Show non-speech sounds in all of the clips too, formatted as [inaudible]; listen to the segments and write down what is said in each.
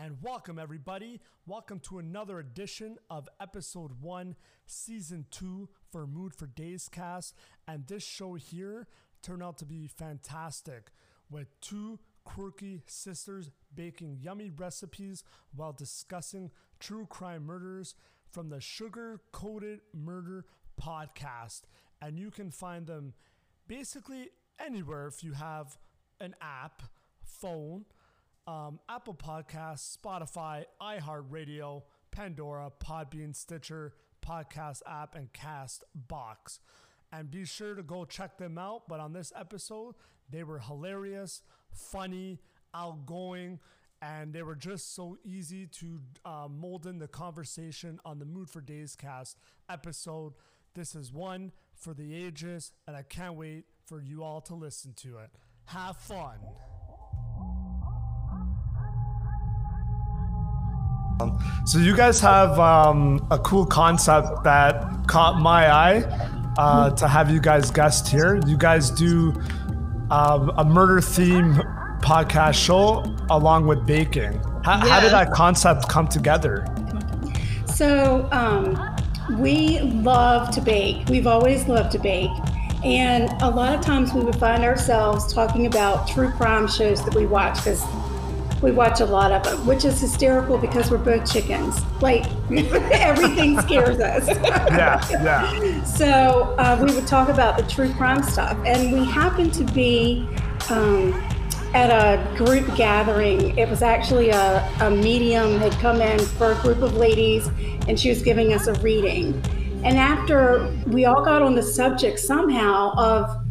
And welcome, everybody. Welcome to another edition of episode one, season two for Mood for Days cast. And this show here turned out to be fantastic with two quirky sisters baking yummy recipes while discussing true crime murders from the Sugar Coated Murder podcast. And you can find them basically anywhere if you have an app, phone, um, Apple Podcasts, Spotify, iHeartRadio, Pandora, Podbean, Stitcher, Podcast app, and Cast Box. And be sure to go check them out. But on this episode, they were hilarious, funny, outgoing, and they were just so easy to uh, mold in the conversation on the Mood for Days cast episode. This is one for the ages, and I can't wait for you all to listen to it. Have fun. So you guys have um, a cool concept that caught my eye uh, to have you guys guest here. You guys do um, a murder theme podcast show along with baking. How, how did that concept come together? So um, we love to bake. We've always loved to bake. And a lot of times we would find ourselves talking about true crime shows that we watch because we watch a lot of them, which is hysterical because we're both chickens. Like [laughs] everything scares us. Yeah, yeah. [laughs] So uh, we would talk about the true crime stuff, and we happened to be um, at a group gathering. It was actually a, a medium had come in for a group of ladies, and she was giving us a reading. And after we all got on the subject somehow of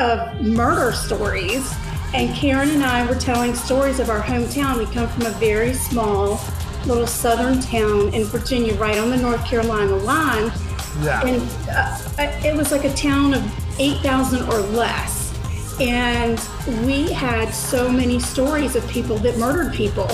of murder stories and Karen and I were telling stories of our hometown. We come from a very small little southern town in Virginia, right on the North Carolina line. Yeah. And uh, it was like a town of 8,000 or less. And we had so many stories of people that murdered people.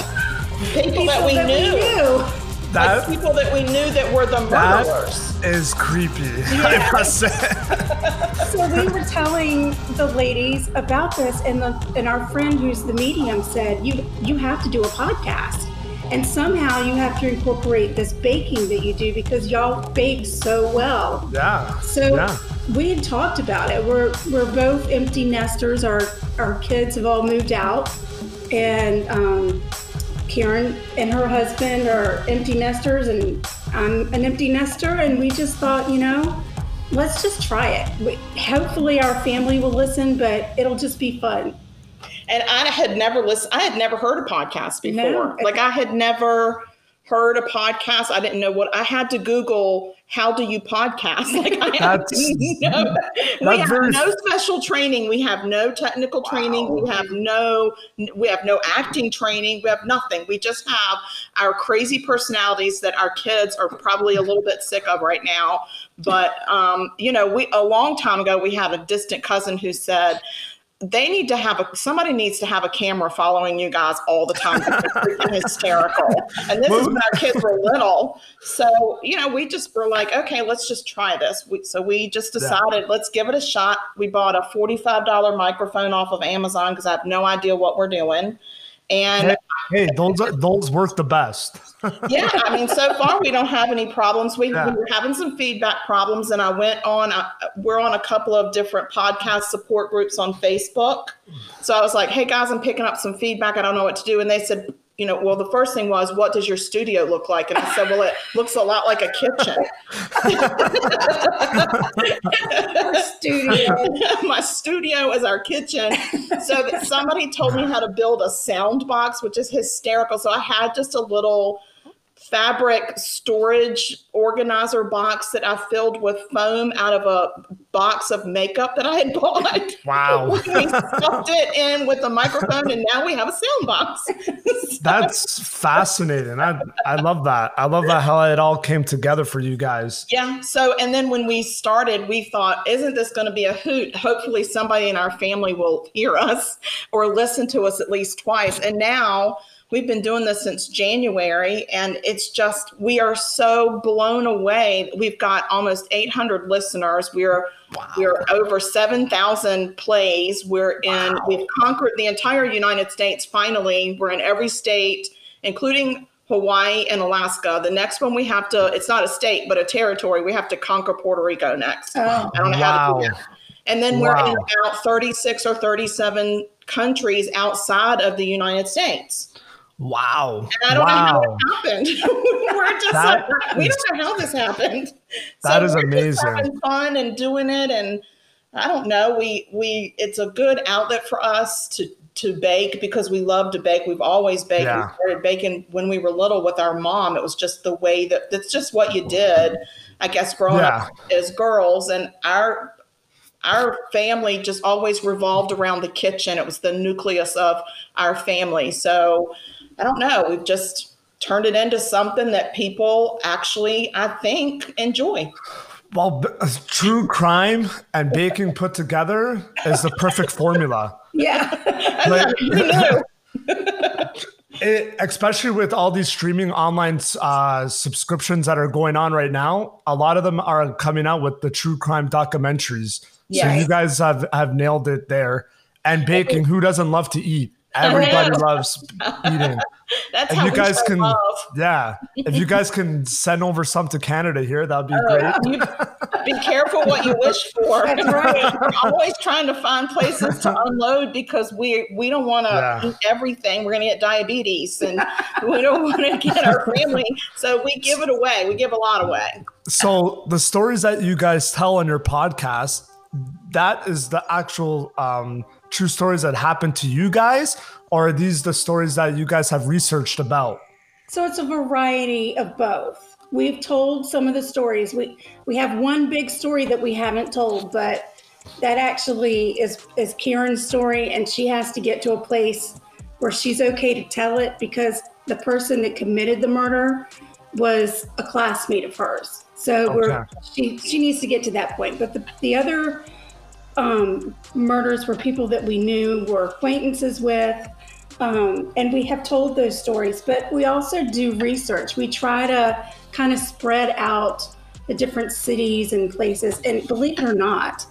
People, that, we, that knew. we knew. That, like people that we knew that were the murderers. that is creepy. I must say. [laughs] so we were telling the ladies about this and the and our friend who's the medium said you you have to do a podcast and somehow you have to incorporate this baking that you do because y'all bake so well Yeah. so yeah. we had talked about it we're we're both empty nesters our our kids have all moved out and um, Karen and her husband are empty nesters, and I'm an empty nester. And we just thought, you know, let's just try it. We, hopefully, our family will listen, but it'll just be fun. And I had never listened, I had never heard a podcast before. No. Like I had never heard a podcast. I didn't know what I had to Google how do you podcast? [laughs] Like I That's- [laughs] we have very- no special training. We have no technical training. We have no we have no acting training. We have nothing. We just have our crazy personalities that our kids are probably a little bit sick of right now. But um, you know, we a long time ago we had a distant cousin who said they need to have a somebody needs to have a camera following you guys all the time. It's [laughs] hysterical. And this is when our kids were little. So, you know, we just were like, okay, let's just try this. We, so we just Yeah. decided, let's give it a shot. We bought a $45 microphone off of Amazon because I have no idea what we're doing. And Hey, those are, those work the best. [laughs] yeah, I mean, so far we don't have any problems. We, Yeah. we were having some feedback problems, and I went on. I, we're on a couple of different podcast support groups on Facebook. So I was like, "Hey guys, I'm picking up some feedback. I don't know what to do." And they said, "You know, well, the first thing was, what does your studio look like?" And I said, "Well, it looks a lot like a kitchen." Studio. [laughs] my studio is our kitchen. So that somebody told me how to build a sound box, which is hysterical. So I had just a little fabric storage organizer box that I filled with foam out of a box of makeup that I had bought. [laughs] Wow. [laughs] we stuffed it in with a microphone, and now we have a sound box. [laughs] So- That's fascinating. I, I love that. I love that how it all came together for you guys. Yeah. So, and then when we started, we thought, isn't this going to be a hoot? Hopefully, somebody in our family will hear us or listen to us at least twice. And now we've been doing this since January, and it's just, we are so blown away. We've got almost 800 listeners. We're We're over 7,000 plays. We're in, we've conquered the entire United States finally. We're in every state including Hawaii and Alaska. The next one we have to, it's not a state, but a territory. We have to conquer Puerto Rico next. Oh. I don't know how to do that. And then we're in about 36 or 37 countries outside of the United States. Wow. And I don't know how Wow. it happened. [laughs] we're just That like, we is- don't know how this happened. That is we're just amazing. having fun and doing it, and I don't know. We we it's a good outlet for us to to bake because we love to bake. We've always baked. Yeah. We started baking when we were little with our mom. It was just the way that that's just what you did. I guess growing up as girls, and our our family just always revolved around the kitchen. It was the nucleus of our family. So I don't know. We've just turned it into something that people actually, I think, enjoy. Well, true crime and baking put together is the perfect formula. Yeah. [laughs] Like, [laughs] it, especially with all these streaming online uh, subscriptions that are going on right now, a lot of them are coming out with the true crime documentaries. So you guys have, have nailed it there. And baking, who doesn't love to eat? Everybody loves eating. [laughs] That's If how you we guys can, love. yeah, if you [laughs] guys can send over some to Canada here, that'd be Oh, great. Be careful what you wish [laughs] for. That's right. We're always trying to find places to unload because we we don't want to Yeah. eat everything. We're going to get diabetes, and we don't want to get our family. So we give it away. We give a lot away. So the stories that you guys tell on your podcast, that is the actual um, true stories that happened to you guys, or are these the stories that you guys have researched about? So it's a variety of both. We've told some of the stories. We we have one big story that we haven't told, but that actually is is Karen's story, and she has to get to a place where she's okay to tell it because the person that committed the murder was a classmate of hers. So we're Okay. she she needs to get to that point. But the the other um, murders were people that we knew were acquaintances with. Um, and we have told those stories, but we also do research. We try to kind of spread out the different cities and places. And believe it or not,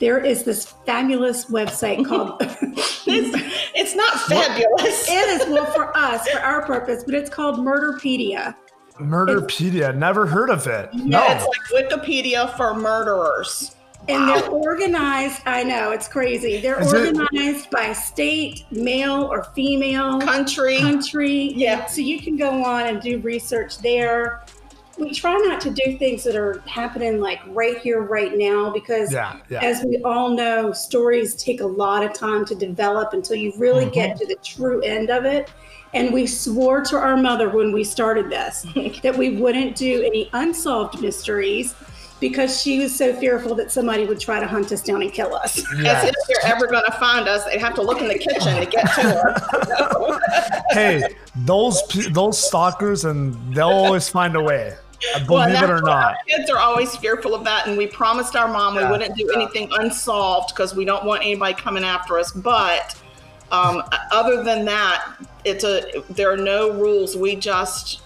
there is this fabulous website [laughs] called. It's, it's not fabulous. it is well for [laughs] us, for our purpose, but it's called Murderpedia. Murderpedia, never heard of it. Yeah, No. it's like Wikipedia for murderers. And they're organized, I know, it's crazy. They're Is it- organized by state, male or female. Country. country. Yeah. So you can go on and do research there. We try not to do things that are happening like right here, right now, because Yeah, yeah. as we all know, stories take a lot of time to develop until you really get mm-hmm. to the true end of it. And we swore to our mother when we started this [laughs] that we wouldn't do any unsolved mysteries because she was so fearful that somebody would try to hunt us down and kill us. As if they're ever going to find us, they'd have to look in the kitchen to get to her. [laughs] hey, those those stalkers, and they'll always find a way. uh, Well, Believe it or not. Kids are always fearful of that, and we promised our mom we wouldn't do anything unsolved because we don't want anybody coming after us. But um, other than that, it's a there are no rules. We just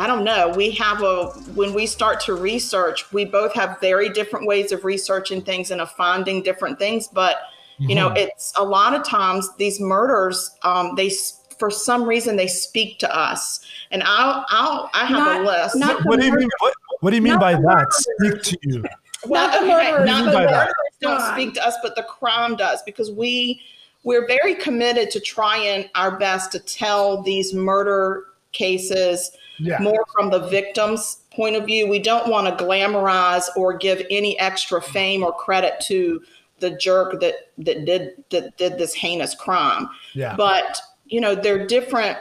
I don't know. We have a when we start to research, we both have very different ways of researching things and of finding different things. But you know, Mhm. it's a lot of times these murders, um, they s- for some reason they speak to us. And I'll I'll I have Not- a list. not What do you mean? What, what do you mean Not by that? Speak to you. Well, Not the okay, not the the murderers don't speak to us, but the crime does because we we're very committed to trying our best to tell these murder cases Yeah. more from the victim's point of view. We don't want to glamorize or give any extra fame or credit to the jerk that that did that did this heinous crime Yeah. but you know they're different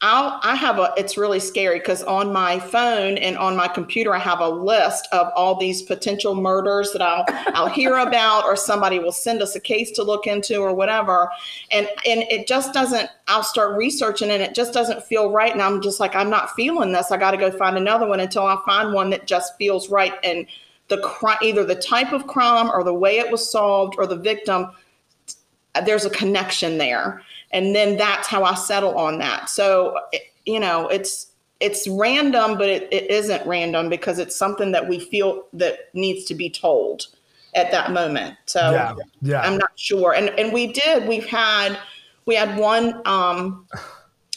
I'll, I have a, it's really scary because on my phone and on my computer, I have a list of all these potential murders that I'll, I'll hear about or somebody will send us a case to look into or whatever. And, and it just doesn't, I'll start researching and it just doesn't feel right. And I'm just like, I'm not feeling this. I got to go find another one until I find one that just feels right. And the crime, either the type of crime or the way it was solved or the victim, there's a connection there and then that's how i settle on that so you know it's it's random but it, it isn't random because it's something that we feel that needs to be told at that moment so yeah. Yeah. i'm not sure and and we did we've had we had one um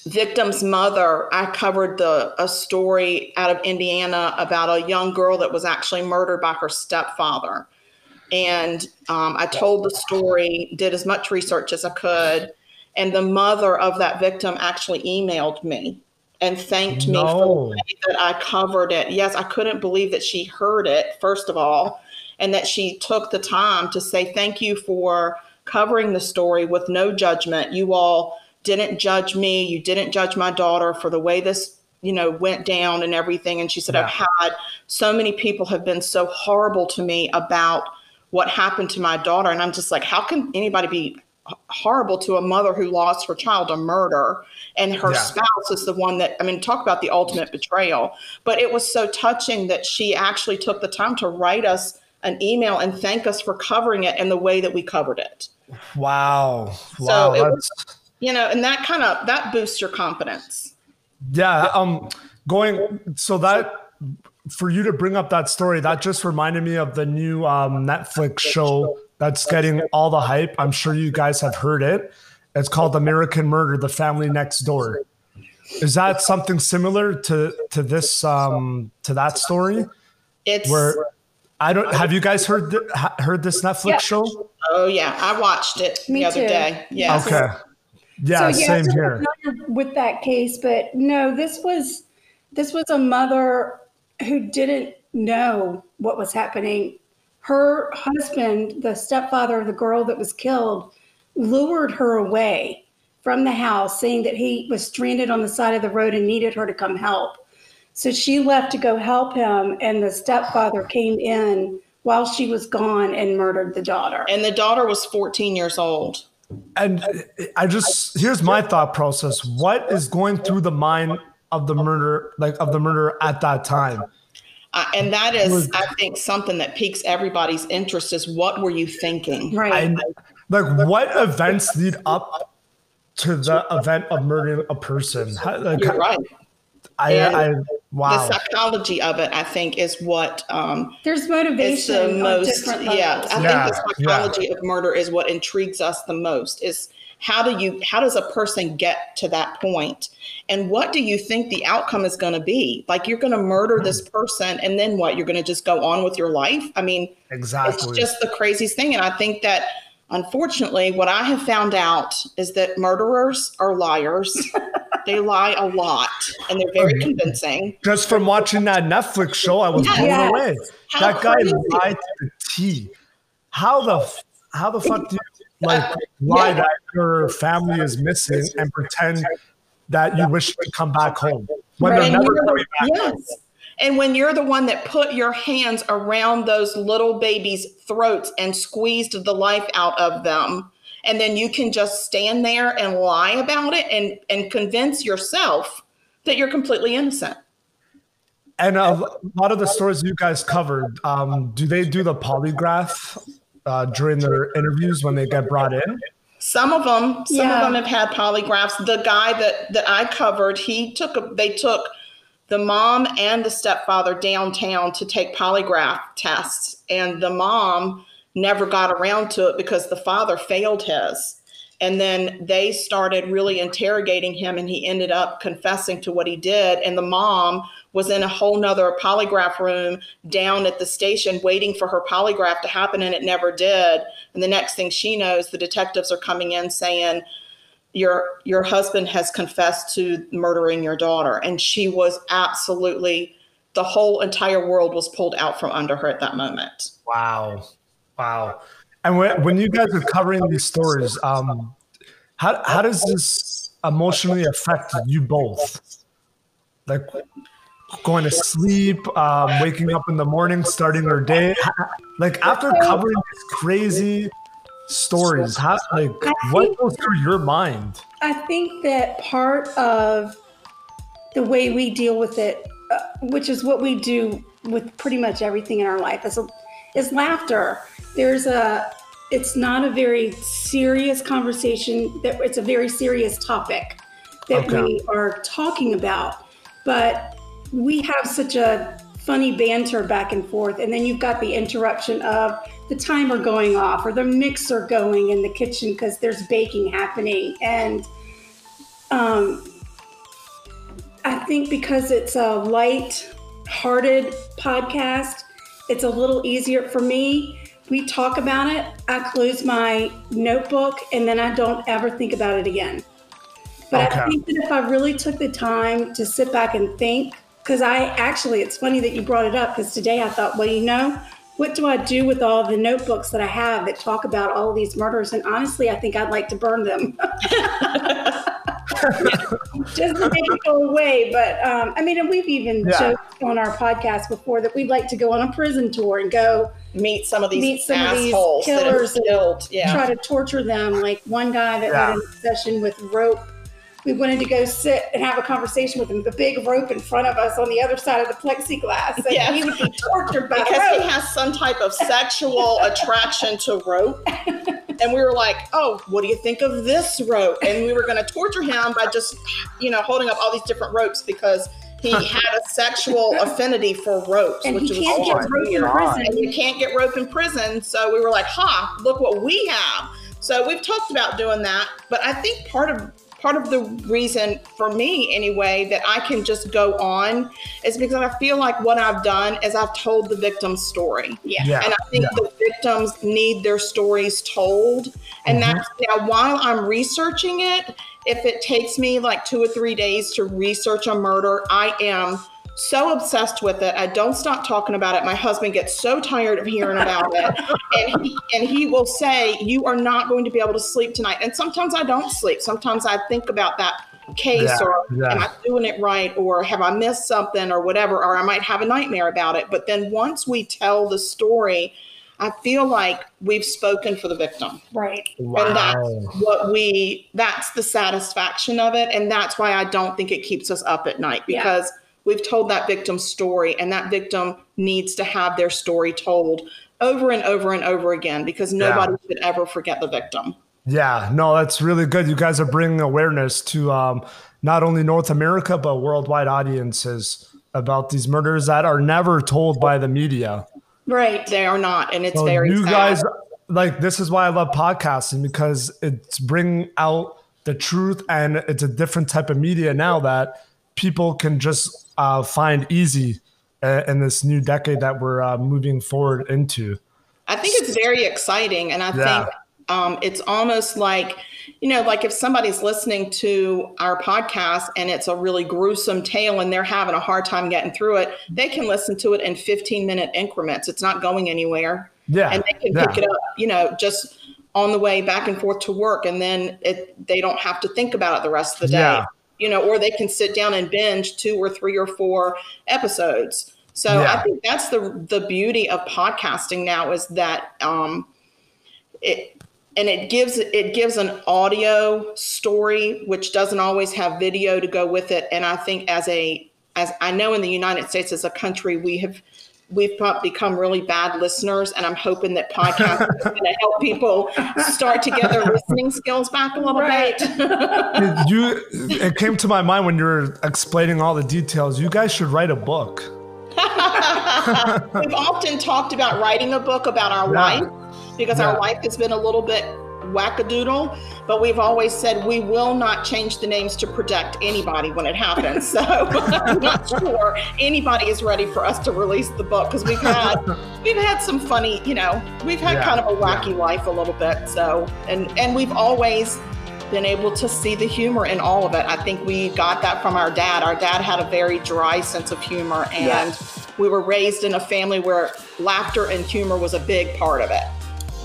victim's mother, I covered the a story out of Indiana about a young girl that was actually murdered by her stepfather. And um, I told the story, did as much research as I could, and the mother of that victim actually emailed me and thanked me for the way that I covered it. Yes, I couldn't believe that she heard it, first of all, and that she took the time to say thank you for covering the story with no judgment. You all didn't judge me. You didn't judge my daughter for the way this, you know, went down and everything. And she said, yeah. I've had so many people have been so horrible to me about what happened to my daughter. And I'm just like, how can anybody be horrible to a mother who lost her child to murder and her yeah. spouse is the one that i mean talk about the ultimate betrayal but it was so touching that she actually took the time to write us an email and thank us for covering it and the way that we covered it wow so wow it was, you know and that kind of that boosts your confidence yeah um going so that for you to bring up that story that just reminded me of the new um, netflix show that's getting all the hype. I'm sure you guys have heard it. It's called American Murder: The Family Next Door. Is that something similar to to this um, to that story? It's where I don't. Have you guys heard heard this Netflix yeah. show? Oh yeah, I watched it Me the other too. day. Yeah. Okay. Yeah, so, yeah, same here. With that case, but no, this was this was a mother who didn't know what was happening her husband, the stepfather of the girl that was killed, lured her away from the house, saying that he was stranded on the side of the road and needed her to come help. So she left to go help him, and the stepfather came in while she was gone and murdered the daughter. And the daughter was 14 years old. And I just here's my thought process. What is going through the mind of the murder, like of the murder at that time? Uh, and that is, I think, something that piques everybody's interest is what were you thinking? Right. like, what events lead up to the event of murdering a person? like, You're right. I, I, wow. The psychology of it, I think, is what um, there's motivation. the most, yeah. I yeah, think the psychology yeah. of murder is what intrigues us the most. Is how do you how does a person get to that point? And what do you think the outcome is going to be? Like you're going to murder this hmm. person and then what? You're going to just go on with your life? I mean exactly. it's just the craziest thing. And i think that unfortunately what i have found out is that murderers are liars. [laughs] They lie a lot and they're very convincing. Just from watching that netflix show i was blown yes. away. How that guy lied to the t. How the how the fuck [laughs] do you like lie [laughs] yeah. that your family is missing and pretend that you wish to come back home when right. they're never coming back yes. home. And when you're the one that put your hands around those little babies' throats and squeezed the life out of them, and then you can just stand there and lie about it and, and convince yourself that you're completely innocent. And a lot of the stories you guys covered, um, do they do the polygraph uh, during their interviews when they get brought in? Some of them, some yeah. of them have had polygraphs. The guy that that I covered, he took a, they took the mom and the stepfather downtown to take polygraph tests, and the mom never got around to it because the father failed his. And then they started really interrogating him, and he ended up confessing to what he did. And the mom was in a whole nother polygraph room down at the station waiting for her polygraph to happen, and it never did. And the next thing she knows, the detectives are coming in saying, your your husband has confessed to murdering your daughter and she was absolutely the whole entire world was pulled out from under her at that moment wow wow and when, when you guys are covering these stories, um, how, how does this emotionally affect you both? Like going to sleep, um, waking up in the morning, starting your day. Like after covering these crazy stories, how, like what goes through your mind? I think that part of the way we deal with it, uh, which is what we do with pretty much everything in our life, is, is laughter there's a it's not a very serious conversation that it's a very serious topic that okay. we are talking about but we have such a funny banter back and forth and then you've got the interruption of the timer going off or the mixer going in the kitchen because there's baking happening and um, I think because it's a light-hearted podcast, it's a little easier for me. We talk about it. I close my notebook and then I don't ever think about it again. But Okay. I think that if I really took the time to sit back and think, because I actually, it's funny that you brought it up because today I thought, well, you know, what do I do with all the notebooks that I have that talk about all these murders? And honestly, I think I'd like to burn them. [laughs] Just to make it go away. But um, I mean, and we've even Yeah. joked on our podcast before that we'd like to go on a prison tour and go Meet some of these Meet some of these assholes that have killers and. Yeah. try to torture them. Like one guy that Yeah. had an obsession with rope. We wanted to go sit and have a conversation with him, the big rope in front of us on the other side of the plexiglass. And Yes. he would be tortured by because the he has some type of sexual attraction to rope. And we were like, oh, what do you think of this rope? And we were going to torture him by just, you know, holding up all these different ropes because he had a sexual affinity for ropes, And which he was can't get rope in oh prison. And you can't get rope in prison. So we were like, ha, look what we have. So we've talked about doing that. But I think part of part of the reason for me anyway that I can just go on is because I feel like what I've done is I've told the victim's story. Yeah. Yeah. And I think the victims need their stories told. And Mhm. that's now while I'm researching it, if it takes me like two or three days to research a murder, I am so obsessed with it. I don't stop talking about it. My husband gets so tired of hearing about it. [laughs] And he, and he will say, You are not going to be able to sleep tonight. And sometimes I don't sleep. Sometimes I think about that case Yeah, or yeah. am I doing it right or have I missed something or whatever, or I might have a nightmare about it. But then once we tell the story, I feel like we've spoken for the victim. Right. Wow. And that's what we that's the satisfaction of it. And that's why I don't think it keeps us up at night Yeah. We've told that victim's story and that victim needs to have their story told over and over and over again because nobody should ever forget the victim. Yeah, no, that's really good. You guys are bringing awareness to um, not only North America but worldwide audiences about these murders that are never told by the media. Right. They are not, and it's So very you sad. guys like this is why I love podcasting because it's bringing out the truth and it's a different type of media now that people can just uh, find easy uh, in this new decade that we're uh, moving forward into. I think it's very exciting, and I Yeah. think um, it's almost like you know, like if somebody's listening to our podcast and it's a really gruesome tale and they're having a hard time getting through it, they can listen to it in 15 minute increments. It's not going anywhere, Yeah, and they can yeah. pick it up, you know, just on the way back and forth to work, and then it they don't have to think about it the rest of the day. Yeah. You know, or they can sit down and binge two or three or four episodes. So Yeah. I think that's the the beauty of podcasting now is that um, it and it gives it gives an audio story which doesn't always have video to go with it. And I think as a as I know in the United States as a country we have we've prob- become really bad listeners and i'm hoping that podcasting is going to help people start to get their listening skills back a little Right. bit [laughs] you it came to my mind when you were explaining all the details. You guys should write a book. [laughs] We've often talked about writing a book about our Yeah. life because Yeah. our life has been a little bit wackadoodle, but we've always said we will not change the names to protect anybody when it happens. So [laughs] I'm not sure anybody is ready for us to release the book because we've had we've had some funny, you know, we've had Yeah, kind of a wacky life a little bit. So and and we've always been able to see the humor in all of it. I think we got that from our dad. Our dad had a very dry sense of humor and Yeah. we were raised in a family where laughter and humor was a big part of it.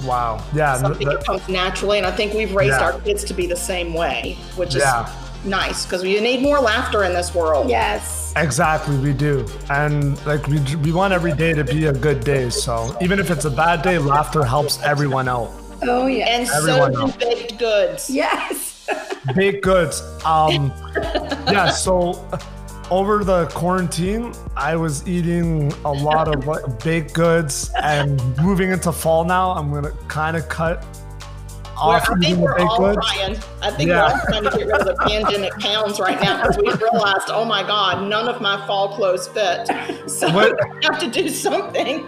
Wow. Yeah. th- Something th- that comes naturally. And I think we've raised Yeah. our kids to be the same way, which is Yeah. nice because we need more laughter in this world. Yes. Exactly, we do, and like we we want every day to be a good day. So even if it's a bad day, laughter helps everyone out. Oh yeah. And Everyone so do knows. baked goods. yes. [laughs] Baked goods. Um, yeah. So over the quarantine, I was eating a lot of like, baked goods, and moving into fall now, I'm gonna kind of cut We're- I think we're all goods. trying. I think Yeah. we're all trying to get rid of the [laughs] pandemic pounds right now because we realized, oh my God, none of my fall clothes fit. So [laughs] What- we have to do something.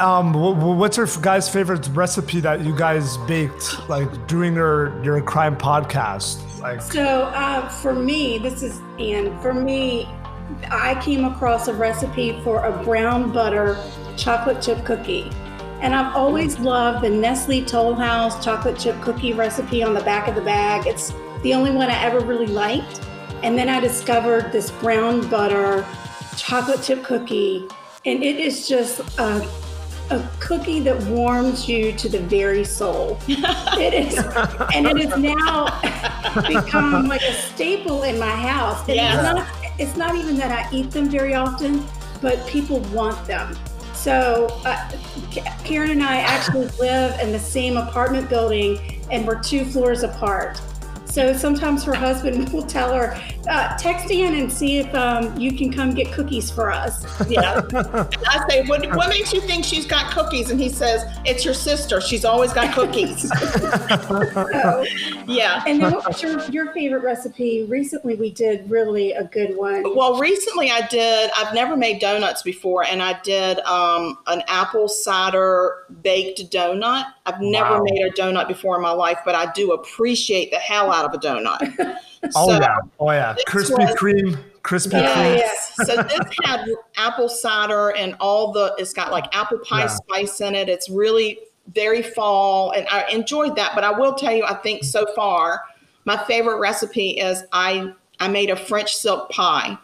Um, wh- wh- what's your guys' favorite recipe that you guys baked, like during your your crime podcast? Like, So uh, for me, this is Anne. For me, I came across a recipe for a brown butter chocolate chip cookie. And I've always loved the Nestle Toll House chocolate chip cookie recipe on the back of the bag. It's the only one I ever really liked. And then I discovered this brown butter chocolate chip cookie. And it is just a, a cookie that warms you to the very soul. [laughs] it is, and it has now [laughs] become like a staple in my house. And Yeah. it's, not, it's not even that I eat them very often, but people want them. So uh, Karen and I actually live in the same apartment building, and we're two floors apart. So sometimes her husband [laughs] will tell her, uh, "Text Anne and see if um, you can come get cookies for us." [laughs] Yeah. I say, what, what makes you think she's got cookies? And he says, it's your sister. She's always got cookies. [laughs] So, yeah. and then what's your, your favorite recipe? Recently, we did really a good one. Well, recently I did, I've never made donuts before, and I did um, an apple cider baked donut. I've never Wow. made a donut before in my life, but I do appreciate the hell out of a donut. [laughs] oh So- yeah, oh yeah, Krispy was- Kreme, Krispy Yeah, Kreme. Yes. [laughs] so this had apple cider and all the it's got like apple pie Yeah. spice in it. It's really very fall and I enjoyed that. But I will tell you, I think so far my favorite recipe is I I made a French silk pie.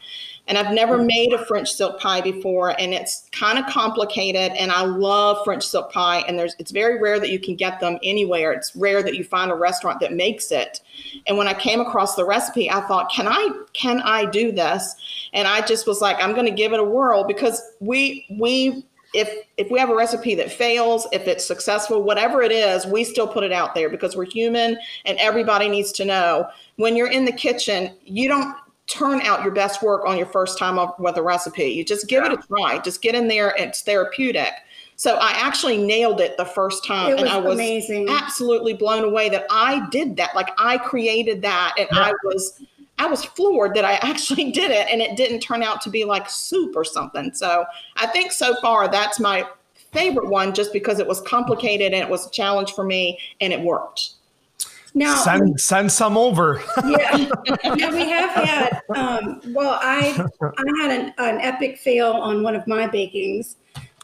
And I've never made a French silk pie before, and it's kind of complicated. And I love French silk pie, and there's it's very rare that you can get them anywhere. It's rare that you find a restaurant that makes it. And when I came across the recipe, I thought, can I can I do this? And I just was like, I'm going to give it a whirl because we we if if we have a recipe that fails, if it's successful, whatever it is, we still put it out there because we're human and everybody needs to know when you're in the kitchen, you don't turn out your best work on your first time up with a recipe. You just give it a try. Just get in there. It's therapeutic. So I actually nailed it the first time, It and I was amazing. absolutely blown away that I did that. Like I created that, and I was I was floored that I [laughs] actually did it, and it didn't turn out to be like soup or something. So I think so far that's my favorite one, just because it was complicated and it was a challenge for me, and it worked. Now, Send send some over. yeah, [laughs] yeah, we have had. Um, well, I I had an, an epic fail on one of my bakings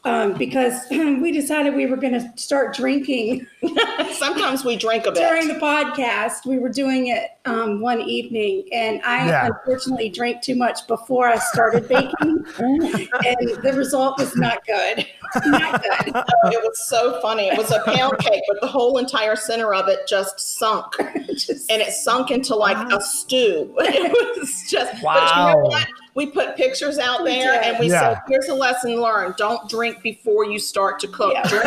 um, because [clears throat] we decided we were going to start drinking [laughs] Sometimes we drink a bit. during the podcast. We were doing it um, one evening, and I Yeah. unfortunately drank too much before I started baking, [laughs] and the result was not good. Not good. [laughs] it was so funny. It was a pound cake, but the whole entire center of it just sunk. Just- and it sunk into like a stew. It was just, but you Wow. Know what? We put pictures out there did. and we Yeah. said, here's a lesson learned. Don't drink before you start to cook. Yeah. Drink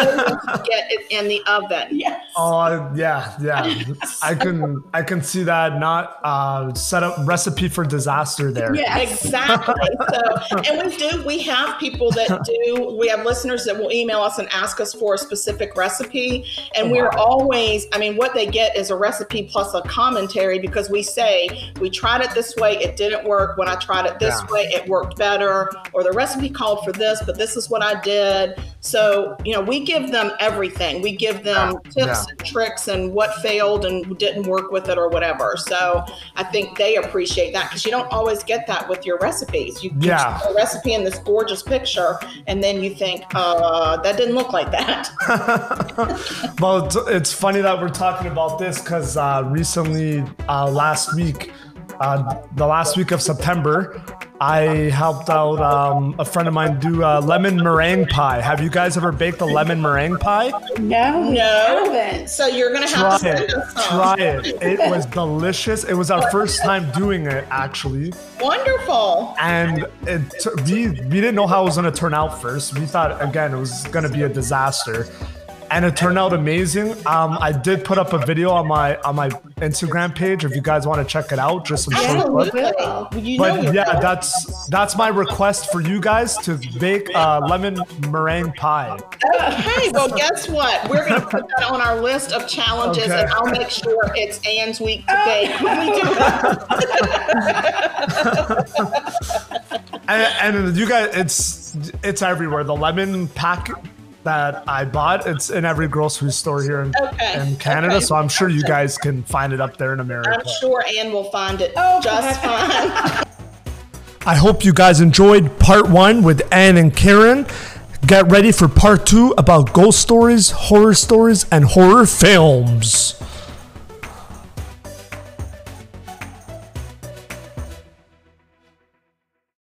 get it in the oven. [laughs] yes. Oh yeah, yeah. [laughs] I can I can see that. Not uh, set up recipe for disaster there. Yes. Exactly. So, and we do, we have people that [laughs] do, we have listeners that will email us and ask us for a specific recipe. And we're always, I mean, what they get is a recipe plus a commentary because we say, we tried it this way, it didn't work. When I tried it this Yeah. way, it worked better. Or the recipe called for this, but this is what I did. So, you know, we give them everything. We give them tips Yeah. and tricks and what failed and didn't work with it or whatever. So I think they appreciate that because you don't always get that with your recipes. You get Yeah. a recipe in this gorgeous picture and then you think, uh, that didn't look like that. [laughs] [laughs] well, it's, it's funny that we're talking about this because uh, recently, uh, last week, uh, the last week of September, I helped out um, a friend of mine do a lemon meringue pie. Have you guys ever baked a lemon meringue pie? No, No. haven't. So you're going to Try have to it. send us. Try it. It was delicious. It was our first time doing it, actually. Wonderful. and it, we we didn't know how it was going to turn out first. We thought again it was going to be a disaster, and it turned out amazing. Um, I did put up a video on my on my Instagram page if you guys want to check it out. Just some short Absolutely. clips. You know But we yeah, will. that's that's my request for you guys to bake uh, lemon meringue pie. Okay, well, guess what? We're going to put that on our list of challenges, Okay. and I'll make sure it's Anne's week to bake when we do it. [laughs] And, and you guys, it's it's everywhere. The lemon pack that I bought. It's in every grocery store here in, Okay, in Canada, okay. so I'm sure you guys can find it up there in America. I'm sure Anne will find it Oh, just fine. [laughs] I hope you guys enjoyed part one with Anne and Karen. Get ready for part two about ghost stories, horror stories, and horror films.